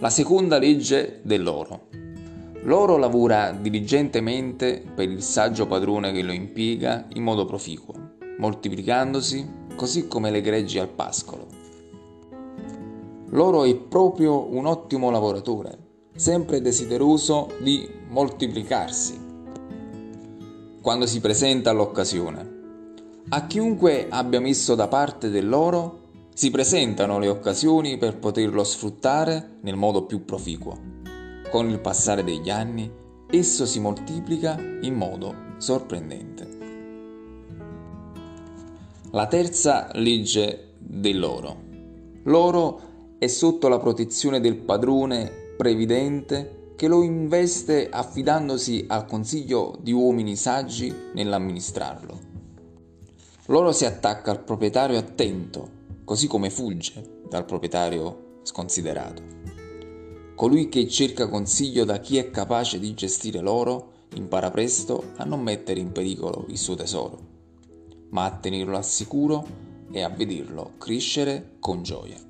La seconda legge dell'oro. L'oro lavora diligentemente per il saggio padrone che lo impiega in modo proficuo, moltiplicandosi così come le greggi al pascolo. L'oro è proprio un ottimo lavoratore, sempre desideroso di moltiplicarsi quando si presenta l'occasione. A chiunque abbia messo da parte dell'oro si presentano le occasioni per poterlo sfruttare nel modo più proficuo. Con il passare degli anni, esso si moltiplica in modo sorprendente. La terza legge dell'oro. L'oro è sotto la protezione del padrone previdente che lo investe affidandosi al consiglio di uomini saggi nell'amministrarlo. L'oro si attacca al proprietario attento, così come fugge dal proprietario sconsiderato. Colui che cerca consiglio da chi è capace di gestire l'oro impara presto a non mettere in pericolo il suo tesoro, ma a tenerlo al sicuro e a vederlo crescere con gioia.